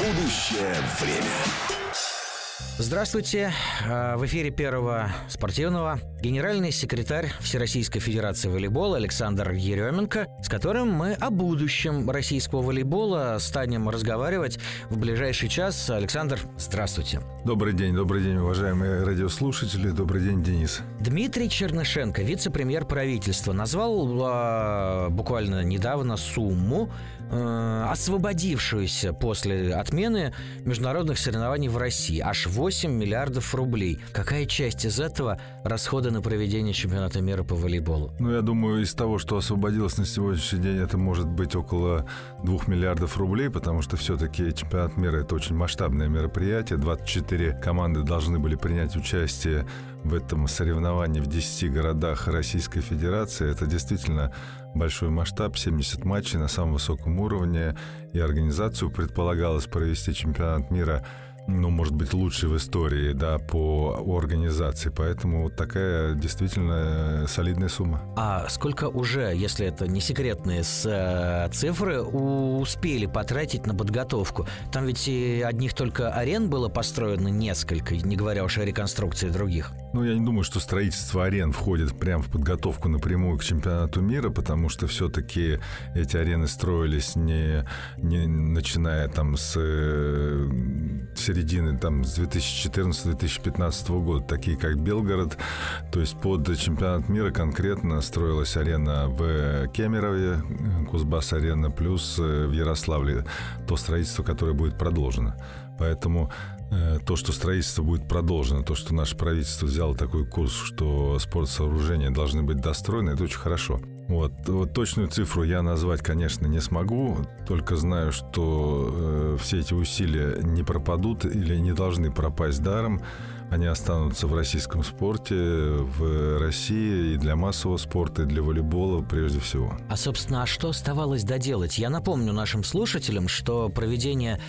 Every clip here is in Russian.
Будущее время. Здравствуйте. Э, в эфире первого спортивного генеральный секретарь Всероссийской Федерации волейбола Александр Еременко, с которым мы о будущем российского волейбола станем разговаривать в ближайший час. Александр, здравствуйте. Добрый день, добрый день, уважаемые радиослушатели. Добрый день, Денис. Дмитрий Чернышенко, вице-премьер правительства, назвал э, буквально недавно сумму, э, освободившуюся после отмены международных соревнований в России. Аж 8 миллиардов рублей. Какая часть из этого расхода на проведение чемпионата мира по волейболу? Ну, я думаю, из того, что освободилось на сегодняшний день, это может быть около 2 миллиардов рублей, потому что все-таки чемпионат мира – это очень масштабное мероприятие. 24 команды должны были принять участие в этом соревновании в 10 городах Российской Федерации. Это действительно большой масштаб, 70 матчей на самом высоком уровне, и организацию предполагалось провести чемпионат мира ну, может быть, лучший в истории, да, по организации. Поэтому вот такая действительно солидная сумма. А сколько уже, если это не секретные э, цифры, успели потратить на подготовку? Там ведь и одних только арен было построено несколько, не говоря уж о реконструкции других. Ну, я не думаю, что строительство арен входит прямо в подготовку напрямую к чемпионату мира, потому что все-таки эти арены строились не, не начиная там с э, середины там с 2014-2015 года, такие как Белгород, то есть под чемпионат мира конкретно строилась арена в Кемерове, Кузбасс-арена, плюс э, в Ярославле то строительство, которое будет продолжено. Поэтому э, то, что строительство будет продолжено, то, что наше правительство взяло такой курс, что спортсооружения должны быть достроены, это очень хорошо. Вот, вот точную цифру я назвать, конечно, не смогу, только знаю, что э, все эти усилия не пропадут или не должны пропасть даром. Они останутся в российском спорте, в России и для массового спорта, и для волейбола прежде всего. А, собственно, а что оставалось доделать? Я напомню нашим слушателям, что проведение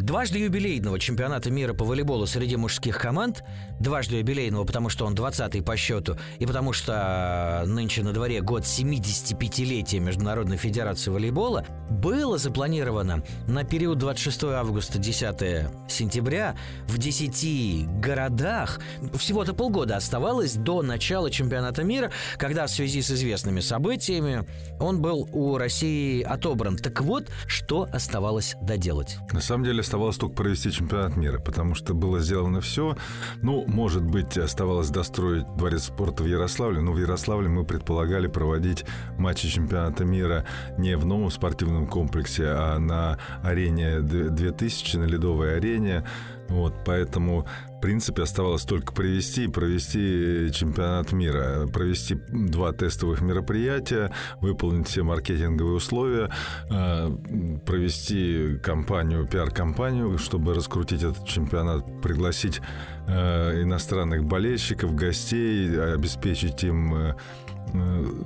Дважды юбилейного чемпионата мира по волейболу среди мужских команд, дважды юбилейного, потому что он 20-й по счету, и потому что нынче на дворе год 75-летия Международной Федерации волейбола, было запланировано на период 26 августа 10 сентября в 10 городах. Всего-то полгода оставалось до начала чемпионата мира, когда в связи с известными событиями он был у России отобран. Так вот, что оставалось доделать? На самом деле оставалось только провести чемпионат мира, потому что было сделано все. Ну, может быть, оставалось достроить дворец спорта в Ярославле, но в Ярославле мы предполагали проводить матчи чемпионата мира не в новом спортивном комплексе, а на арене 2000, на ледовой арене. Вот, поэтому в принципе, оставалось только привести и провести чемпионат мира, провести два тестовых мероприятия, выполнить все маркетинговые условия, э, провести кампанию, пиар-кампанию, чтобы раскрутить этот чемпионат, пригласить э, иностранных болельщиков, гостей, обеспечить им э, Э,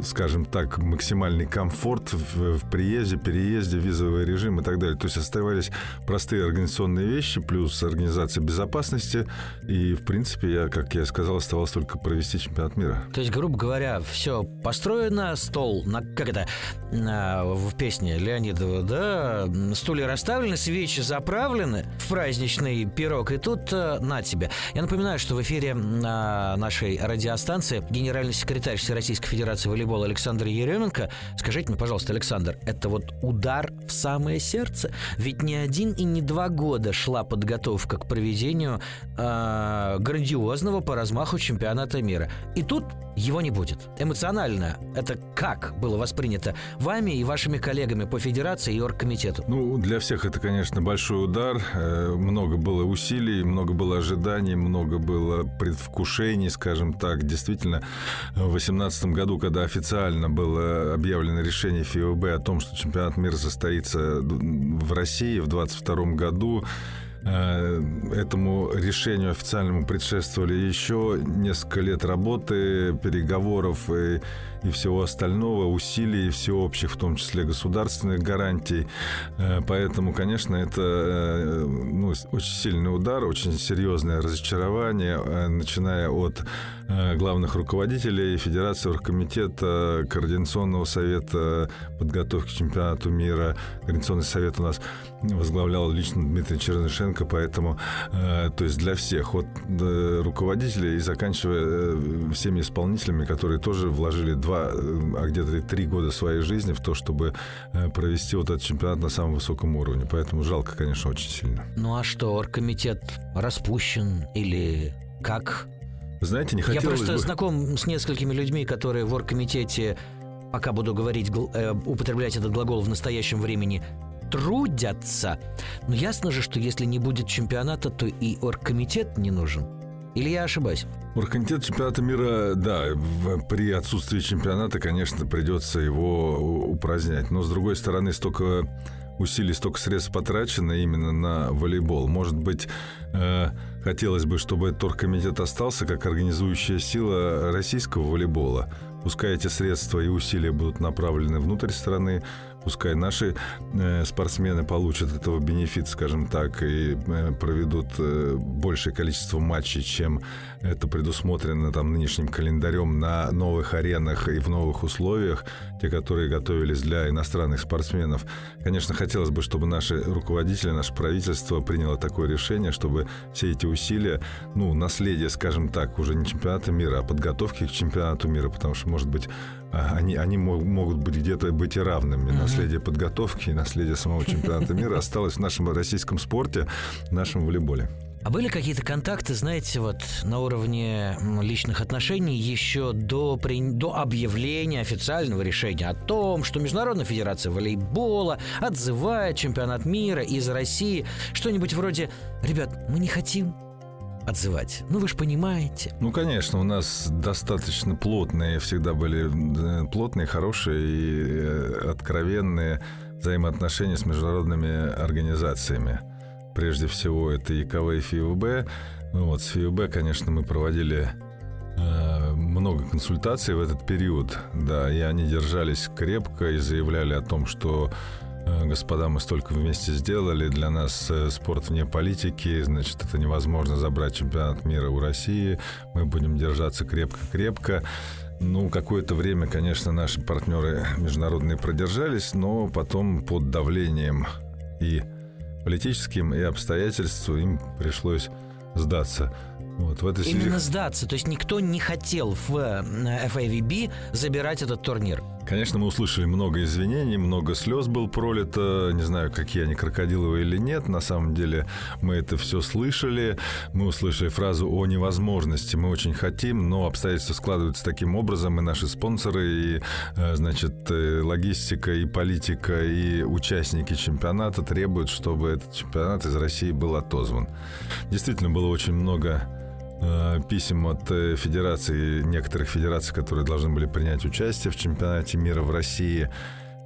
скажем так, максимальный комфорт в, в приезде, переезде, визовый режим и так далее. То есть оставались простые организационные вещи, плюс организация безопасности. И, в принципе, я, как я сказал, оставалось только провести чемпионат мира. То есть, грубо говоря, все построено, стол, на, как это, на, в песне Леонидова, да, стулья расставлены, свечи заправлены в праздничный пирог, и тут э, на тебе. Я напоминаю, что в эфире на нашей радиостанции генеральный секретарь Всероссийской Федерации волейбола Александр Еременко. Скажите мне, пожалуйста, Александр, это вот удар в самое сердце? Ведь не один и не два года шла подготовка к проведению э, грандиозного по размаху чемпионата мира. И тут его не будет. Эмоционально это как было воспринято вами и вашими коллегами по федерации и оргкомитету? Ну, для всех это, конечно, большой удар. Э, много было усилий, много было ожиданий, много было предвкушений, скажем так. Действительно, в 2018 году, когда официально было объявлено решение ФИОБ о том, что чемпионат мира состоится в России в 2022 году, этому решению официальному предшествовали еще несколько лет работы, переговоров и, и всего остального, усилий всеобщих, в том числе государственных гарантий. Э, поэтому, конечно, это э, ну, очень сильный удар, очень серьезное разочарование, э, начиная от главных руководителей Федерации Оргкомитета, Координационного совета подготовки к чемпионату мира. Координационный совет у нас возглавлял лично Дмитрий Чернышенко, поэтому, то есть для всех, от руководителей и заканчивая всеми исполнителями, которые тоже вложили два, а где-то три года своей жизни в то, чтобы провести вот этот чемпионат на самом высоком уровне. Поэтому жалко, конечно, очень сильно. Ну а что, оргкомитет распущен или как? Знаете, не хотелось Я просто бы... знаком с несколькими людьми, которые в оргкомитете, пока буду говорить, э, употреблять этот глагол в настоящем времени, трудятся. Но ясно же, что если не будет чемпионата, то и оргкомитет не нужен. Или я ошибаюсь? Оргкомитет чемпионата мира, да, при отсутствии чемпионата, конечно, придется его упразднять. Но, с другой стороны, столько усилий, столько средств потрачено именно на волейбол. Может быть, э, хотелось бы, чтобы этот оргкомитет остался как организующая сила российского волейбола. Пускай эти средства и усилия будут направлены внутрь страны, пускай наши э, спортсмены получат этого бенефит, скажем так, и э, проведут э, большее количество матчей, чем это предусмотрено там нынешним календарем на новых аренах и в новых условиях, те, которые готовились для иностранных спортсменов. Конечно, хотелось бы, чтобы наши руководители, наше правительство приняло такое решение, чтобы все эти усилия, ну, наследие, скажем так, уже не чемпионата мира, а подготовки к чемпионату мира, потому что, может быть, они, они могут быть где-то быть и равными. Mm-hmm. Наследие подготовки и наследие самого чемпионата мира осталось в нашем российском спорте, в нашем волейболе. А были какие-то контакты, знаете, вот на уровне личных отношений еще до, до объявления официального решения о том, что Международная Федерация волейбола отзывает чемпионат мира из России, что-нибудь вроде «Ребят, мы не хотим, отзывать. Ну, вы же понимаете. Ну, конечно, у нас достаточно плотные, всегда были плотные, хорошие и э, откровенные взаимоотношения с международными организациями. Прежде всего, это ИКВ и ФИУБ. Ну, вот с ФИУБ, конечно, мы проводили э, много консультаций в этот период, да, и они держались крепко и заявляли о том, что Э, господа, мы столько вместе сделали, для нас э, спорт вне политики, значит, это невозможно забрать чемпионат мира у России, мы будем держаться крепко-крепко. Ну, какое-то время, конечно, наши партнеры международные продержались, но потом под давлением и политическим, и обстоятельствам им пришлось сдаться. Вот, в этой Именно связи... сдаться. То есть никто не хотел в FAVB забирать этот турнир. Конечно, мы услышали много извинений, много слез был пролито. Не знаю, какие они, крокодиловые или нет. На самом деле мы это все слышали. Мы услышали фразу о невозможности. Мы очень хотим, но обстоятельства складываются таким образом. И наши спонсоры, и, э, значит, э, логистика, и политика, и участники чемпионата требуют, чтобы этот чемпионат из России был отозван. Действительно, было очень много писем от э, федерации, некоторых федераций, которые должны были принять участие в чемпионате мира в России.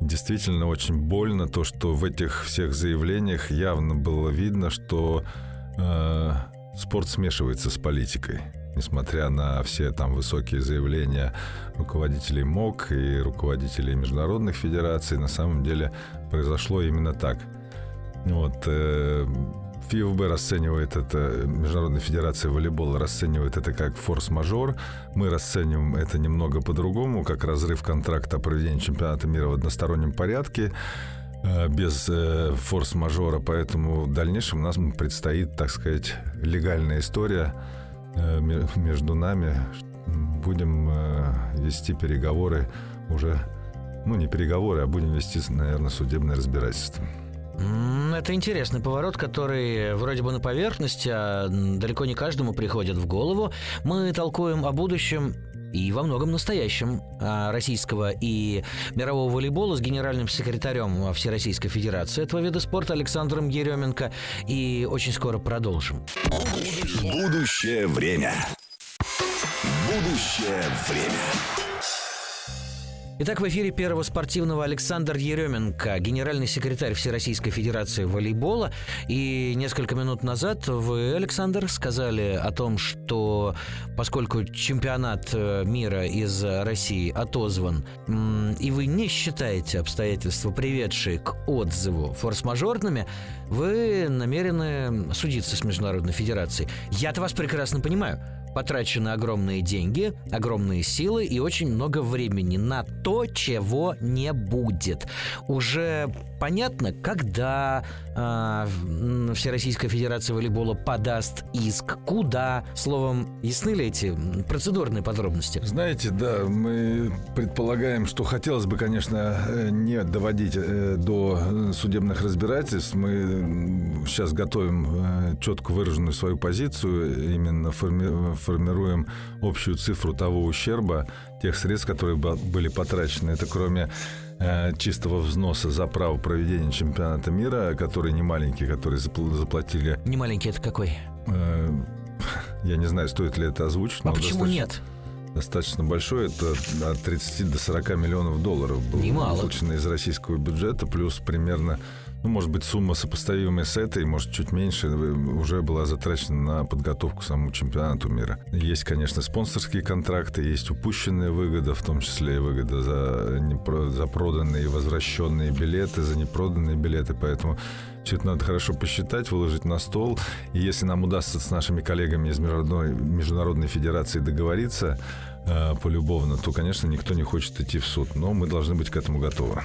Действительно очень больно то, что в этих всех заявлениях явно было видно, что э, спорт смешивается с политикой. Несмотря на все там высокие заявления руководителей МОК и руководителей международных федераций, на самом деле произошло именно так. Вот, э, ФИФБ расценивает это, Международная федерация волейбола расценивает это как форс-мажор. Мы расцениваем это немного по-другому, как разрыв контракта о проведении чемпионата мира в одностороннем порядке э, без э, форс-мажора, поэтому в дальнейшем у нас предстоит, так сказать, легальная история э, между нами. Будем вести переговоры уже, ну не переговоры, а будем вести, наверное, судебное разбирательство. Это интересный поворот, который вроде бы на поверхности, а далеко не каждому приходит в голову. Мы толкуем о будущем и во многом настоящем а, российского и мирового волейбола с генеральным секретарем Всероссийской Федерации этого вида спорта Александром Еременко. И очень скоро продолжим. Будущее время. Будущее время. Итак, в эфире Первого спортивного Александр Еременко, генеральный секретарь Всероссийской Федерации волейбола. И несколько минут назад вы, Александр, сказали о том, что поскольку чемпионат э, мира из России отозван, и вы не считаете обстоятельства, приведшие к отзыву форс-мажорными, вы намерены судиться с Международной Федерацией. Я-то вас прекрасно понимаю потрачены огромные деньги, огромные силы и очень много времени на то, чего не будет. Уже понятно, когда э, Всероссийская Федерация волейбола подаст иск, куда, словом, ясны ли эти процедурные подробности? Знаете, да, мы предполагаем, что хотелось бы, конечно, э, не доводить э, до судебных разбирательств. Мы сейчас готовим э, четко выраженную свою позицию, именно форми формируем общую цифру того ущерба, тех средств, которые были потрачены. Это кроме э, чистого взноса за право проведения чемпионата мира, который не маленький, который заплатили... Не маленький, это какой? Э, я не знаю, стоит ли это озвучить. А почему нет? достаточно большой. Это от 30 до 40 миллионов долларов было Немало. получено из российского бюджета, плюс примерно ну, может быть, сумма сопоставимая с этой, может, чуть меньше, уже была затрачена на подготовку к самому чемпионату мира. Есть, конечно, спонсорские контракты, есть упущенная выгода, в том числе и выгода за, непро... за проданные и возвращенные билеты, за непроданные билеты, поэтому все это надо хорошо посчитать, выложить на стол. И если нам удастся с нашими коллегами из Международной, Международной Федерации договориться э, полюбовно, то, конечно, никто не хочет идти в суд. Но мы должны быть к этому готовы.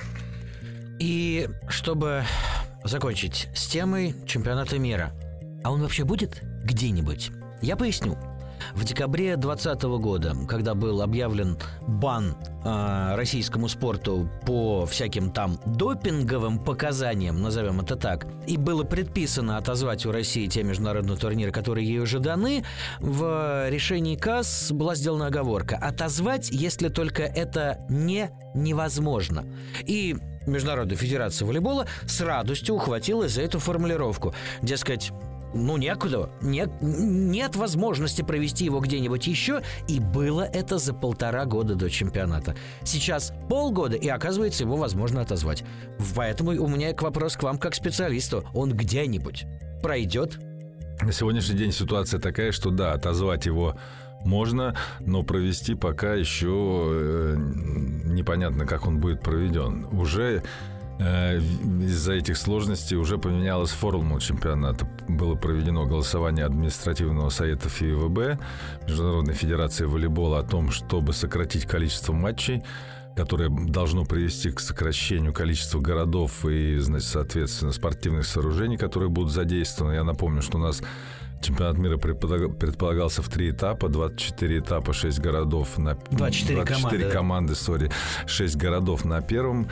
И чтобы закончить с темой чемпионата мира. А он вообще будет где-нибудь? Я поясню. В декабре 2020 года, когда был объявлен бан э, российскому спорту по всяким там допинговым показаниям, назовем это так, и было предписано отозвать у России те международные турниры, которые ей уже даны, в решении КАС была сделана оговорка. Отозвать, если только это не невозможно. И Международная федерация волейбола с радостью ухватилась за эту формулировку. Дескать, ну некуда, нет, нет возможности провести его где-нибудь еще, и было это за полтора года до чемпионата. Сейчас полгода, и оказывается, его возможно отозвать. Поэтому у меня вопрос к вам как специалисту. Он где-нибудь пройдет? На сегодняшний день ситуация такая, что да, отозвать его можно, но провести пока еще э, непонятно, как он будет проведен. Уже э, из-за этих сложностей уже поменялась формула чемпионата. Было проведено голосование административного совета ФИВБ, Международной Федерации волейбола, о том, чтобы сократить количество матчей которое должно привести к сокращению количества городов и, значит, соответственно, спортивных сооружений, которые будут задействованы. Я напомню, что у нас Чемпионат мира предполагался в три этапа, 24 этапа, 6 городов на 24, 24 команды, команды, сори, 6 городов на первом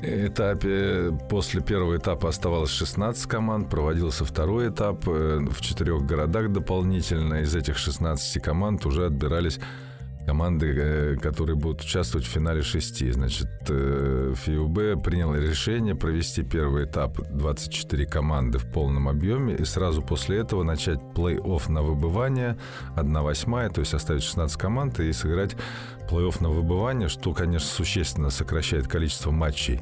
этапе. После первого этапа оставалось 16 команд, проводился второй этап. Э, в четырех городах дополнительно. Из этих 16 команд уже отбирались команды, э, которые будут участвовать в финале шести. Значит, э, ФИУБ принял решение провести первый этап 24 команды в полном объеме и сразу после этого начать плей-офф на выбывание 1 восьмая, то есть оставить 16 команд и сыграть плей-офф на выбывание, что, конечно, существенно сокращает количество матчей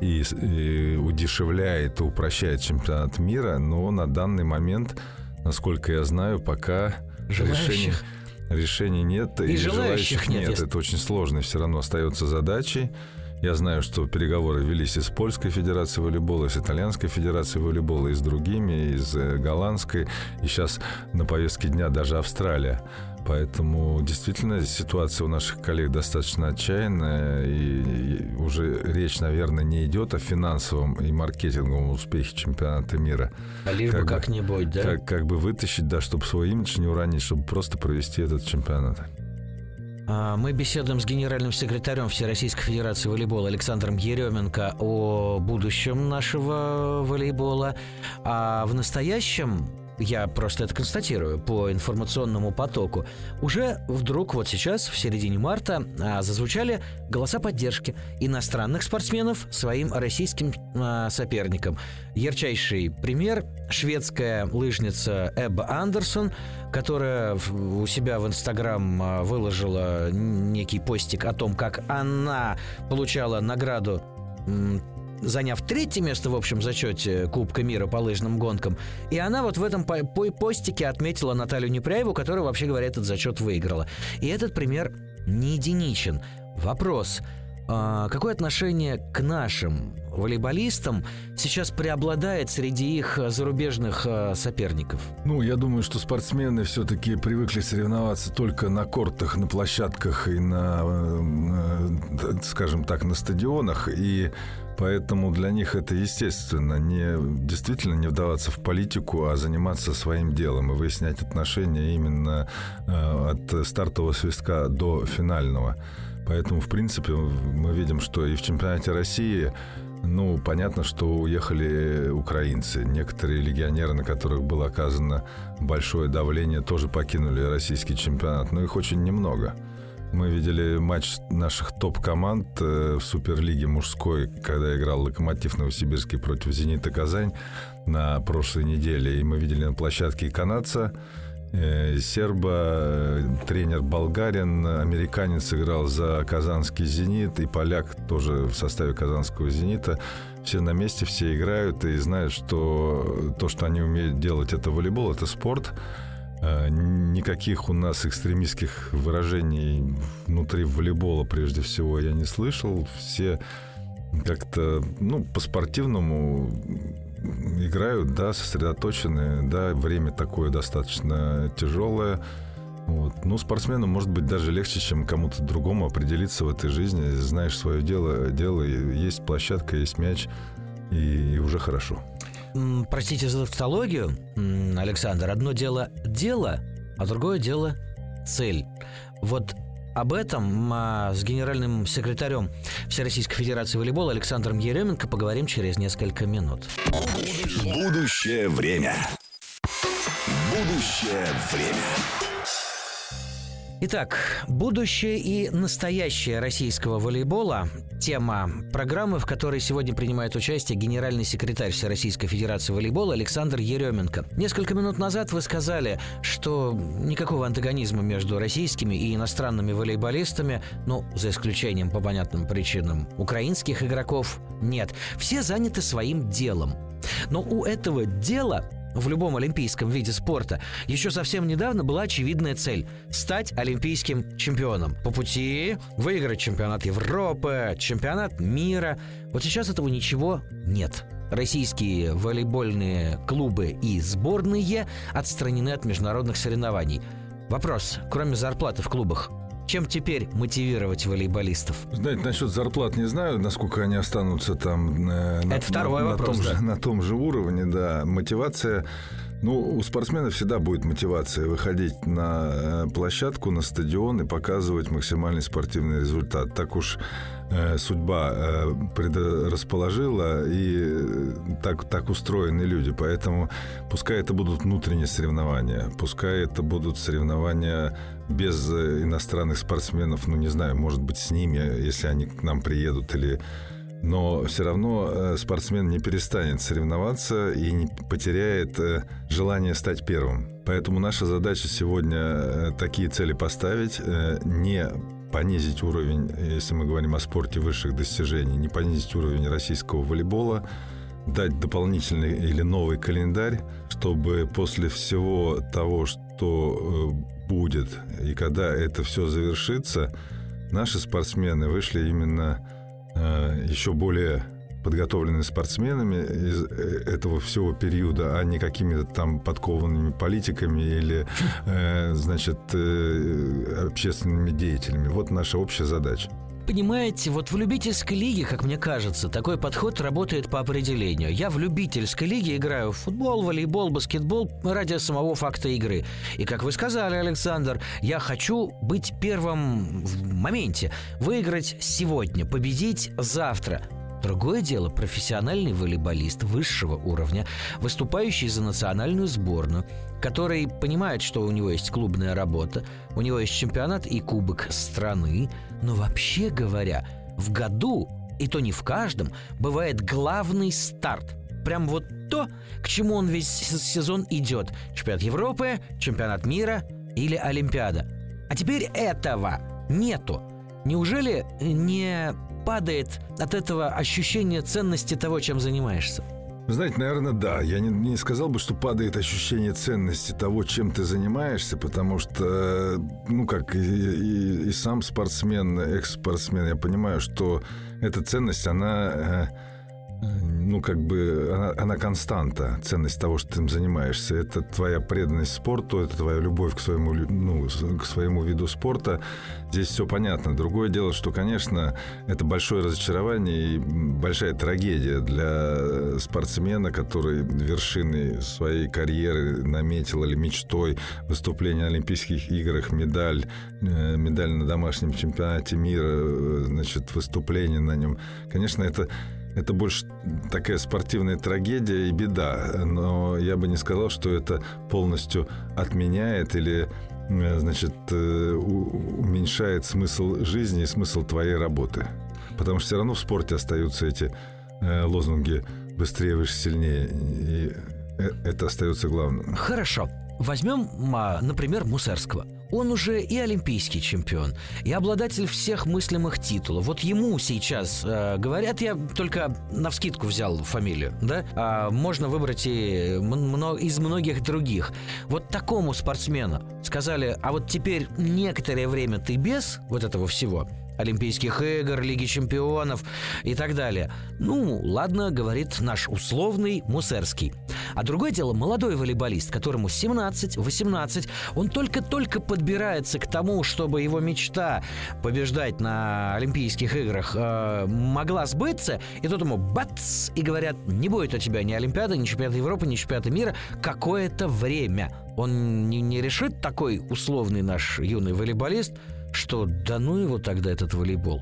и, и удешевляет и упрощает чемпионат мира, но на данный момент, насколько я знаю, пока Желающих. решение решений нет и, и желающих, желающих нет. нет. Это очень сложно, все равно остается задачей. Я знаю, что переговоры велись и с Польской Федерацией волейбола, и с Итальянской Федерацией волейбола, и с другими, и с э, Голландской, и сейчас на повестке дня даже Австралия. Поэтому действительно ситуация у наших коллег достаточно отчаянная, и, уже речь, наверное, не идет о финансовом и маркетинговом успехе чемпионата мира. А лишь как бы как-нибудь, да? Как, как бы вытащить, да, чтобы свой имидж не уронить, чтобы просто провести этот чемпионат. А, мы беседуем с генеральным секретарем Всероссийской Федерации волейбола Александром Еременко о будущем нашего волейбола. А в настоящем я просто это констатирую по информационному потоку, уже вдруг вот сейчас, в середине марта, а, зазвучали голоса поддержки иностранных спортсменов своим российским а, соперникам. Ярчайший пример – шведская лыжница Эбба Андерсон, которая у себя в Инстаграм а, выложила некий постик о том, как она получала награду заняв третье место в общем зачете Кубка мира по лыжным гонкам. И она вот в этом по постике отметила Наталью Непряеву, которая, вообще говоря, этот зачет выиграла. И этот пример не единичен. Вопрос. А, какое отношение к нашим волейболистам сейчас преобладает среди их зарубежных а, соперников? Ну, я думаю, что спортсмены все-таки привыкли соревноваться только на кортах, на площадках и на, э, э, скажем так, на стадионах. И Поэтому для них это естественно, не, действительно не вдаваться в политику, а заниматься своим делом и выяснять отношения именно э, от стартового свистка до финального. Поэтому, в принципе, мы видим, что и в чемпионате России ну, понятно, что уехали украинцы. Некоторые легионеры, на которых было оказано большое давление, тоже покинули российский чемпионат. Но их очень немного. Мы видели матч наших топ-команд э, в Суперлиге мужской, когда играл Локомотив Новосибирский против Зенита Казань на прошлой неделе. И мы видели на площадке канадца, э, серба, э, тренер болгарин, американец играл за казанский «Зенит», и поляк тоже в составе казанского «Зенита». Все на месте, все играют и знают, что то, что они умеют делать, это волейбол, это спорт – никаких у нас экстремистских выражений внутри волейбола, прежде всего, я не слышал. Все как-то, ну, по-спортивному играют, да, сосредоточены, да, время такое достаточно тяжелое. Вот. Ну, спортсмену может быть даже легче, чем кому-то другому определиться в этой жизни. Знаешь свое дело, дело есть площадка, есть мяч, и уже хорошо. Простите за тавтологию, Александр. Одно дело дело, а другое дело цель. Вот об этом а, с генеральным секретарем Всероссийской Федерации волейбола Александром Еременко поговорим через несколько минут. Будущее время. Будущее время. Итак, будущее и настоящее российского волейбола – тема программы, в которой сегодня принимает участие генеральный секретарь Всероссийской Федерации волейбола Александр Еременко. Несколько минут назад вы сказали, что никакого антагонизма между российскими и иностранными волейболистами, ну, за исключением по понятным причинам украинских игроков, нет. Все заняты своим делом. Но у этого дела в любом олимпийском виде спорта, еще совсем недавно была очевидная цель – стать олимпийским чемпионом. По пути выиграть чемпионат Европы, чемпионат мира. Вот сейчас этого ничего нет. Российские волейбольные клубы и сборные отстранены от международных соревнований. Вопрос, кроме зарплаты в клубах, чем теперь мотивировать волейболистов? Знаете, насчет зарплат не знаю, насколько они останутся там э, на, Это второй на, вопрос, на, том да. же, на том же уровне, да. Мотивация ну, у спортсменов всегда будет мотивация выходить на э, площадку, на стадион и показывать максимальный спортивный результат. Так уж э, судьба э, предрасположила, и э, так, так устроены люди. Поэтому пускай это будут внутренние соревнования, пускай это будут соревнования без э, иностранных спортсменов, ну, не знаю, может быть, с ними, если они к нам приедут или но все равно э, спортсмен не перестанет соревноваться и не потеряет э, желание стать первым. Поэтому наша задача сегодня э, такие цели поставить, не понизить уровень, если мы говорим о спорте высших достижений, не понизить уровень российского волейбола, дать дополнительный или новый календарь, чтобы после всего того, что будет, и когда это все завершится, наши спортсмены вышли именно еще более подготовленными спортсменами из э, этого всего периода, а не какими-то там подкованными политиками или, э, значит, общественными деятелями. Вот наша общая задача. Понимаете, вот в любительской лиге, как мне кажется, такой подход работает по определению. Я в любительской лиге играю в футбол, волейбол, баскетбол ради самого факта игры. И как вы сказали, Александр, я хочу быть первым в моменте, выиграть сегодня, победить завтра. Другое дело – профессиональный волейболист высшего уровня, выступающий за национальную сборную, который понимает, что у него есть клубная работа, у него есть чемпионат и кубок страны, но вообще говоря, в году, и то не в каждом, бывает главный старт. Прям вот то, к чему он весь сезон идет. Чемпионат Европы, чемпионат мира или Олимпиада. А теперь этого нету. Неужели не падает от этого ощущение ценности того, чем занимаешься? знаете, наверное, да. Я не, не сказал бы, что падает ощущение ценности того, чем ты занимаешься, потому что, ну, как и, и, и сам спортсмен, экс-спортсмен, я понимаю, что эта ценность, она э, ну, как бы, она, она константа, ценность того, что ты им занимаешься. Это твоя преданность спорту, это твоя любовь к своему, ну, к своему виду спорта. Здесь все понятно. Другое дело, что, конечно, это большое разочарование и большая трагедия для спортсмена, который вершины своей карьеры наметил или мечтой выступления на Олимпийских играх, медаль, э, медаль на домашнем чемпионате мира, э, значит, выступление на нем. Конечно, это это больше такая спортивная трагедия и беда. Но я бы не сказал, что это полностью отменяет или э, значит, э, уменьшает смысл жизни и смысл твоей работы. Потому что все равно в спорте остаются эти э, лозунги «быстрее, выше, сильнее». И это остается главным. Хорошо. Возьмем, а, например, Мусерского. Он уже и олимпийский чемпион, и обладатель всех мыслимых титулов. Вот ему сейчас э, говорят, я только на вскидку взял фамилию, да? А можно выбрать и из многих других. Вот такому спортсмену сказали, а вот теперь некоторое время ты без вот этого всего, Олимпийских игр, Лиги чемпионов и так далее. Ну, ладно, говорит наш условный Мусерский. А другое дело, молодой волейболист, которому 17-18, он только-только подбирается к тому, чтобы его мечта побеждать на Олимпийских играх э, могла сбыться, и тут ему бац, и говорят, не будет у тебя ни Олимпиады, ни чемпионата Европы, ни чемпионата мира какое-то время. Он не, не решит такой условный наш юный волейболист, что да ну его тогда этот волейбол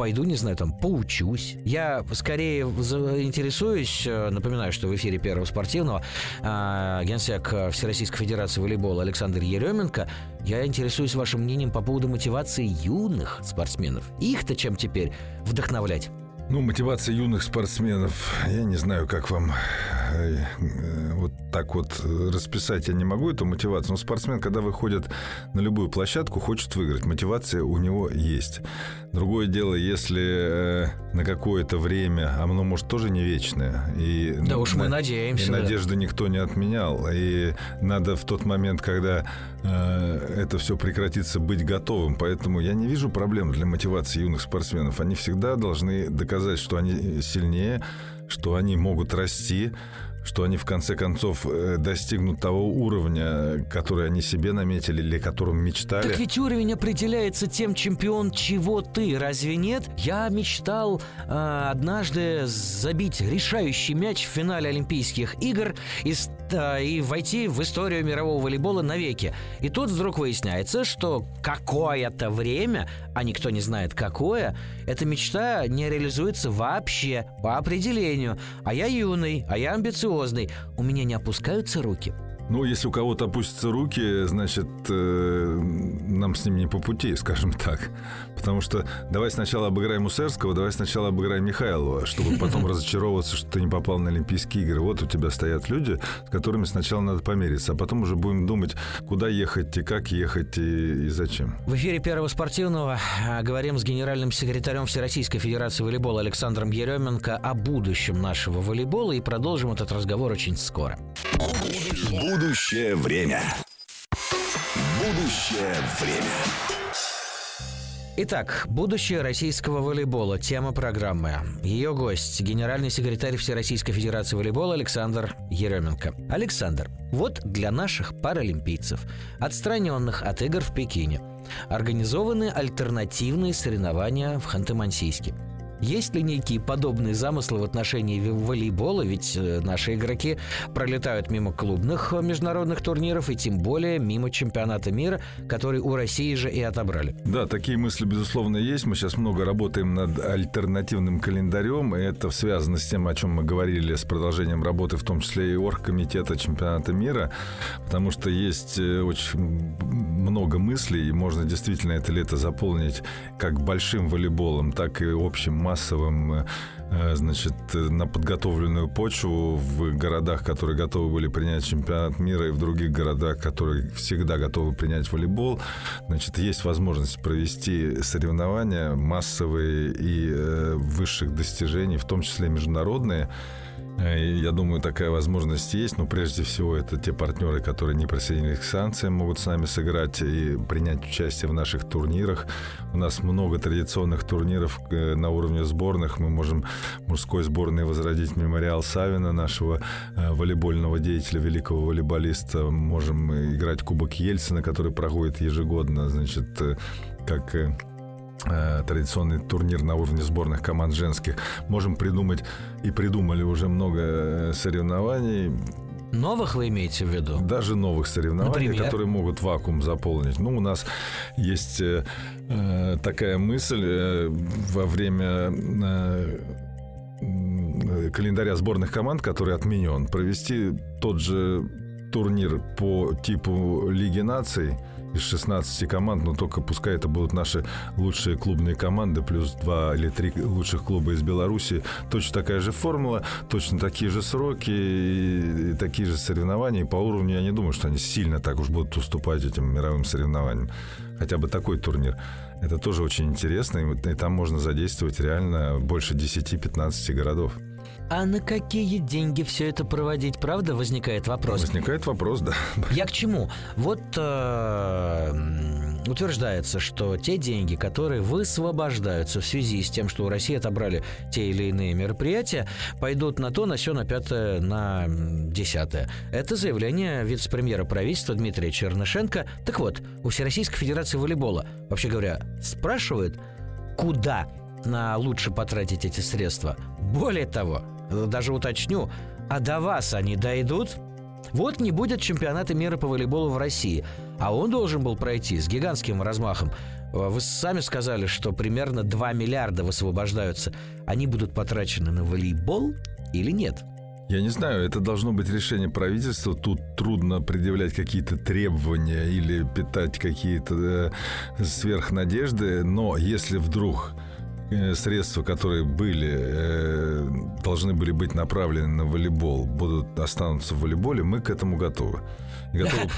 пойду, не знаю, там, поучусь. Я скорее интересуюсь, э, напоминаю, что в эфире Первого спортивного э, генсек Всероссийской Федерации волейбола Александр Еременко. Я интересуюсь вашим мнением по поводу мотивации юных спортсменов. Их-то чем теперь вдохновлять? Ну, мотивация юных спортсменов, я не знаю, как вам э, вот так вот расписать я не могу эту мотивацию. Но спортсмен, когда выходит на любую площадку, хочет выиграть. Мотивация у него есть. Другое дело, если э, на какое-то время, а оно может тоже не вечное. И, да уж мы надеемся. И да. надежды никто не отменял. И надо в тот момент, когда э, это все прекратится, быть готовым. Поэтому я не вижу проблем для мотивации юных спортсменов. Они всегда должны доказать, что они сильнее, что они могут расти, что они в конце концов э, достигнут того уровня, который они себе наметили или которым мечтали. Так ведь уровень определяется тем, чемпион чего ты, разве нет? Я мечтал э, однажды забить решающий мяч в финале Олимпийских игр и, э, и войти в историю мирового волейбола навеки. И тут вдруг выясняется, что какое-то время, а никто не знает какое, эта мечта не реализуется вообще по определению. А я юный, а я амбициозный амбициозный. У меня не опускаются руки. Ну, если у кого-то опустятся руки, значит, э, нам с ним не по пути, скажем так. Потому что давай сначала обыграем Усерского, давай сначала обыграем Михайлова, чтобы потом разочаровываться, что ты не попал на Олимпийские игры. Вот у тебя стоят люди, с которыми сначала надо помериться, а потом уже будем думать, куда ехать и как ехать и, и зачем. В эфире Первого спортивного а, говорим с генеральным секретарем Всероссийской Федерации волейбола Александром Еременко о будущем нашего волейбола и продолжим этот разговор очень скоро. Будущее время. Будущее время. Итак, будущее российского волейбола. Тема программы. Ее гость – генеральный секретарь Всероссийской Федерации волейбола Александр Еременко. Александр, вот для наших паралимпийцев, отстраненных от игр в Пекине, организованы альтернативные соревнования в Ханты-Мансийске. Есть ли некие подобные замыслы в отношении волейбола? Ведь э, наши игроки пролетают мимо клубных э, международных турниров и тем более мимо чемпионата мира, который у России же и отобрали. Да, такие мысли, безусловно, есть. Мы сейчас много работаем над альтернативным календарем, и это связано с тем, о чем мы говорили, с продолжением работы, в том числе и оргкомитета чемпионата мира, потому что есть э, очень много мыслей, и можно действительно это лето заполнить как большим волейболом, так и общим массовым э, значит, на подготовленную почву в городах, которые готовы были принять чемпионат мира, и в других городах, которые всегда готовы принять волейбол. Значит, есть возможность провести соревнования массовые и э, высших достижений, в том числе международные. Э, я думаю, такая возможность есть, но прежде всего это те партнеры, которые не присоединились к санкциям, могут с нами сыграть и принять участие в наших турнирах. У нас много традиционных турниров э, на уровне сборных. Мы можем мужской сборной возродить мемориал Савина, нашего э, волейбольного деятеля, великого волейболиста. Можем играть Кубок Ельцина, который проходит ежегодно, значит, как традиционный турнир на уровне сборных команд женских. Можем придумать и придумали уже много э, соревнований. Новых вы имеете в виду? Даже новых соревнований, Например? которые могут вакуум заполнить. Ну, у нас есть э, э такая мысль э, во время э, календаря сборных команд, который отменен, провести тот же турнир по типу Лиги наций – из 16 команд, но только пускай это будут наши лучшие клубные команды, плюс два или три лучших клуба из Беларуси. Точно такая же формула, точно такие же сроки и, такие же соревнования. И по уровню я не думаю, что они сильно так уж будут уступать этим мировым соревнованиям. Хотя бы такой турнир. Это тоже очень интересно, и там можно задействовать реально больше 10-15 городов. А на какие деньги все это проводить, правда, возникает вопрос? Возникает вопрос, да. Я к чему? Вот э, утверждается, что те деньги, которые высвобождаются в связи с тем, что у России отобрали те или иные мероприятия, пойдут на то, на все, на пятое, на десятое. Это заявление вице-премьера правительства Дмитрия Чернышенко. Так вот, у Всероссийской Федерации волейбола, вообще говоря, спрашивают, куда на лучше потратить эти средства. Более того, даже уточню, а до вас они дойдут? Вот не будет чемпионата мира по волейболу в России, а он должен был пройти с гигантским размахом. Вы сами сказали, что примерно 2 миллиарда высвобождаются. Они будут потрачены на волейбол или нет? Я не знаю, это должно быть решение правительства. Тут трудно предъявлять какие-то требования или питать какие-то э, сверхнадежды. Но если вдруг Э, средства, которые были, э, должны были быть направлены на волейбол, будут останутся в волейболе, мы к этому готовы. Готовы...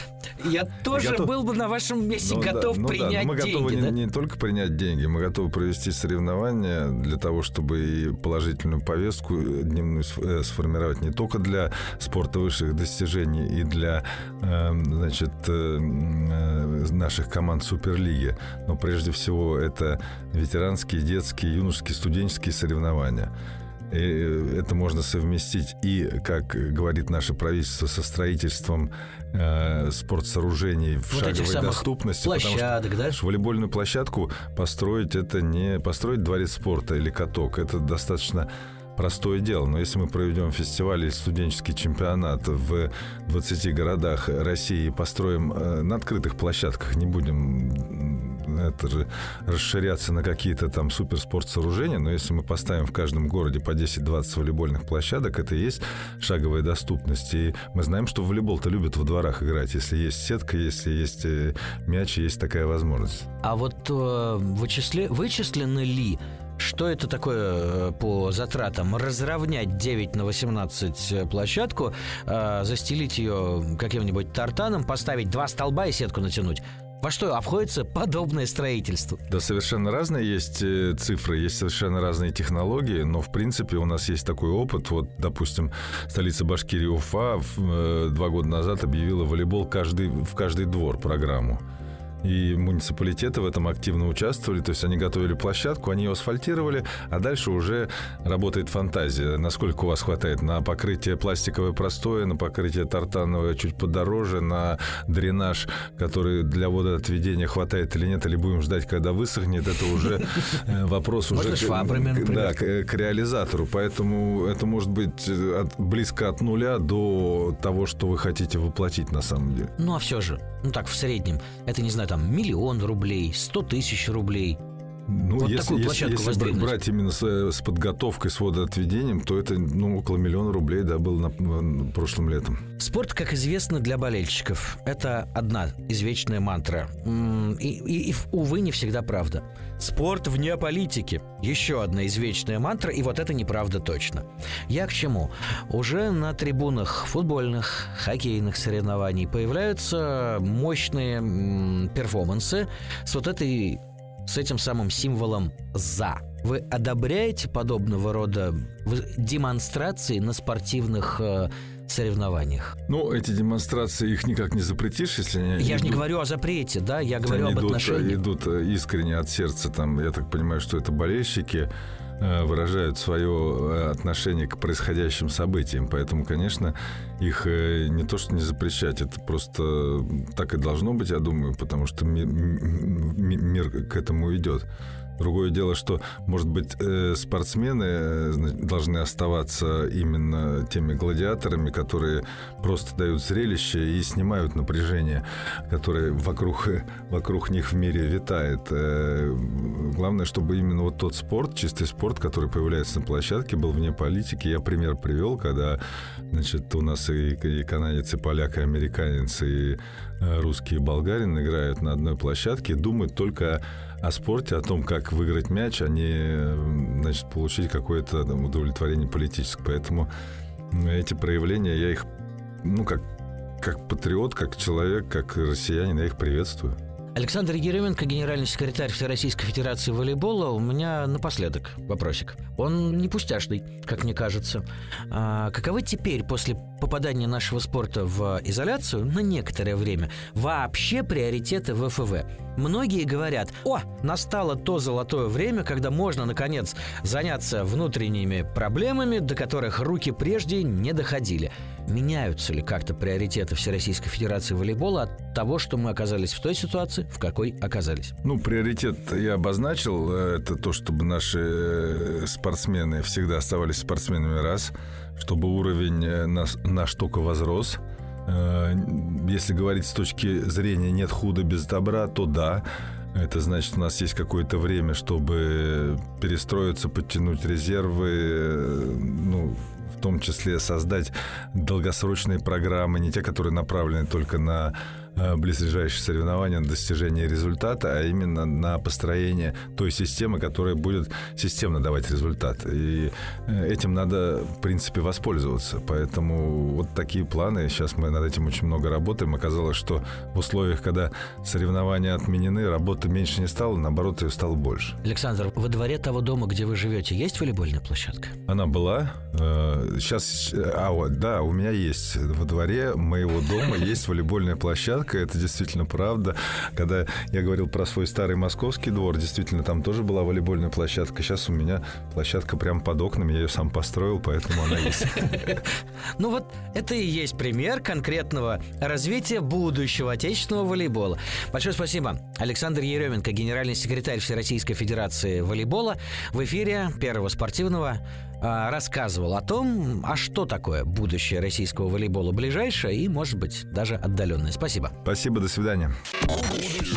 Я тоже готов... был бы на вашем месте ну, готов да, ну, принять да. Мы деньги. готовы да? не, не только принять деньги, мы готовы провести соревнования для того, чтобы и положительную повестку дневную э, сформировать не только для спорта высших достижений и для эм, значит, наших команд Суперлиги, но прежде всего это ветеранские, детские детские, юношеские, студенческие соревнования. И это можно совместить и, как говорит наше правительство, со строительством э, спортсооружений в вот шаговой доступности. Площадок, потому что, да? волейбольную площадку построить это не построить дворец спорта или каток. Это достаточно простое дело. Но если мы проведем фестиваль или студенческий чемпионат в 20 городах России и построим э, на открытых площадках, не будем это же расширяться на какие-то там суперспорт сооружения, но если мы поставим в каждом городе по 10-20 волейбольных площадок, это и есть шаговая доступность. И мы знаем, что волейбол-то любят во дворах играть. Если есть сетка, если есть э, мяч, есть такая возможность. А вот э, вычисле... вычислены ли что это такое э, по затратам? Разровнять 9 на 18 э, площадку, э, застелить ее каким-нибудь тартаном, поставить два столба и сетку натянуть. Во что обходится подобное строительство? Да, совершенно разные есть э, цифры, есть совершенно разные технологии, но в принципе у нас есть такой опыт. Вот, допустим, столица Башкирии Уфа два года назад объявила волейбол каждый, в каждый двор программу. И муниципалитеты в этом активно участвовали. То есть они готовили площадку, они ее асфальтировали, а дальше уже работает фантазия. Насколько у вас хватает на покрытие пластиковое простое, на покрытие тартановое чуть подороже, на дренаж, который для водоотведения хватает или нет, или будем ждать, когда высохнет, это уже э, вопрос уже к реализатору. Поэтому это может быть э, близко от нуля до того, что вы хотите воплотить на самом деле. Ну а все же, ну так в среднем, это не знаю, там миллион рублей, сто тысяч рублей. Ну, вот если, такую площадку если, если брать именно с, с подготовкой, с водоотведением, то это ну, около миллиона рублей, да, было на, на, прошлым летом. Спорт, как известно, для болельщиков. Это одна извечная мантра. И, и, и, увы, не всегда правда. Спорт вне политики. Еще одна извечная мантра, и вот это неправда точно. Я к чему? Уже на трибунах футбольных, хоккейных соревнований появляются мощные перформансы с вот этой с этим самым символом «за». Вы одобряете подобного рода демонстрации на спортивных э, соревнованиях? Ну, эти демонстрации, их никак не запретишь, если они... Я идут, же не говорю о запрете, да, я говорю об идут, отношениях. идут э, искренне от сердца, там, я так понимаю, что это болельщики, Э, выражают свое э, отношение к происходящим событиям. Поэтому, конечно, их э, не то что не запрещать, это просто так и должно быть, я думаю, потому что мир, мир к этому идет. Другое дело, что, может быть, э, спортсмены э, должны оставаться именно теми гладиаторами, которые просто дают зрелище и снимают напряжение, которое вокруг, вокруг них в мире витает. Э, главное, чтобы именно вот тот спорт, чистый спорт, который появляется на площадке, был вне политики. Я пример привел, когда значит, у нас и, и канадец, и поляк, и американец, и русские и болгарин играют на одной площадке и думают только о спорте, о том, как выиграть мяч, а не значит, получить какое-то удовлетворение политическое. Поэтому эти проявления, я их, ну, как, как патриот, как человек, как россиянин, я их приветствую. Александр Еременко, генеральный секретарь Всероссийской Федерации волейбола. У меня напоследок вопросик. Он не пустяшный, как мне кажется. А каковы теперь, после попадания нашего спорта в изоляцию, на некоторое время, вообще приоритеты ВФВ? Многие говорят, о, настало то золотое время, когда можно, наконец, заняться внутренними проблемами, до которых руки прежде не доходили. Меняются ли как-то приоритеты Всероссийской Федерации волейбола от того, что мы оказались в той ситуации, в какой оказались? Ну, приоритет я обозначил. Э, это то, чтобы наши э, спортсмены всегда оставались спортсменами раз, чтобы уровень э, наш, наш только возрос. Если говорить с точки зрения «нет худа без добра», то да, это значит, у нас есть какое-то время, чтобы перестроиться, подтянуть резервы, ну, том числе создать долгосрочные программы, не те, которые направлены только на близлежащие соревнования на достижение результата, а именно на построение той системы, которая будет системно давать результат. И э, этим надо, в принципе, воспользоваться. Поэтому вот такие планы. Сейчас мы над этим очень много работаем. Оказалось, что в условиях, когда соревнования отменены, работы меньше не стало, наоборот, ее стало больше. Александр, во дворе того дома, где вы живете, есть волейбольная площадка? Она была. Сейчас, э, а вот, да, у меня есть во дворе моего дома есть волейбольная площадка площадка, это действительно правда. Когда я говорил про свой старый московский двор, действительно, там тоже была волейбольная площадка. Сейчас у меня площадка прямо под окнами, я ее сам построил, поэтому она есть. Ну вот, это и есть пример конкретного развития будущего отечественного волейбола. Большое спасибо. Александр Еременко, генеральный секретарь Всероссийской Федерации волейбола, в эфире Первого спортивного рассказывал о том, а что такое будущее российского волейбола ближайшее и, может быть, даже отдаленное. Спасибо. Спасибо, до свидания.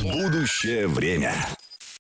Будущее время.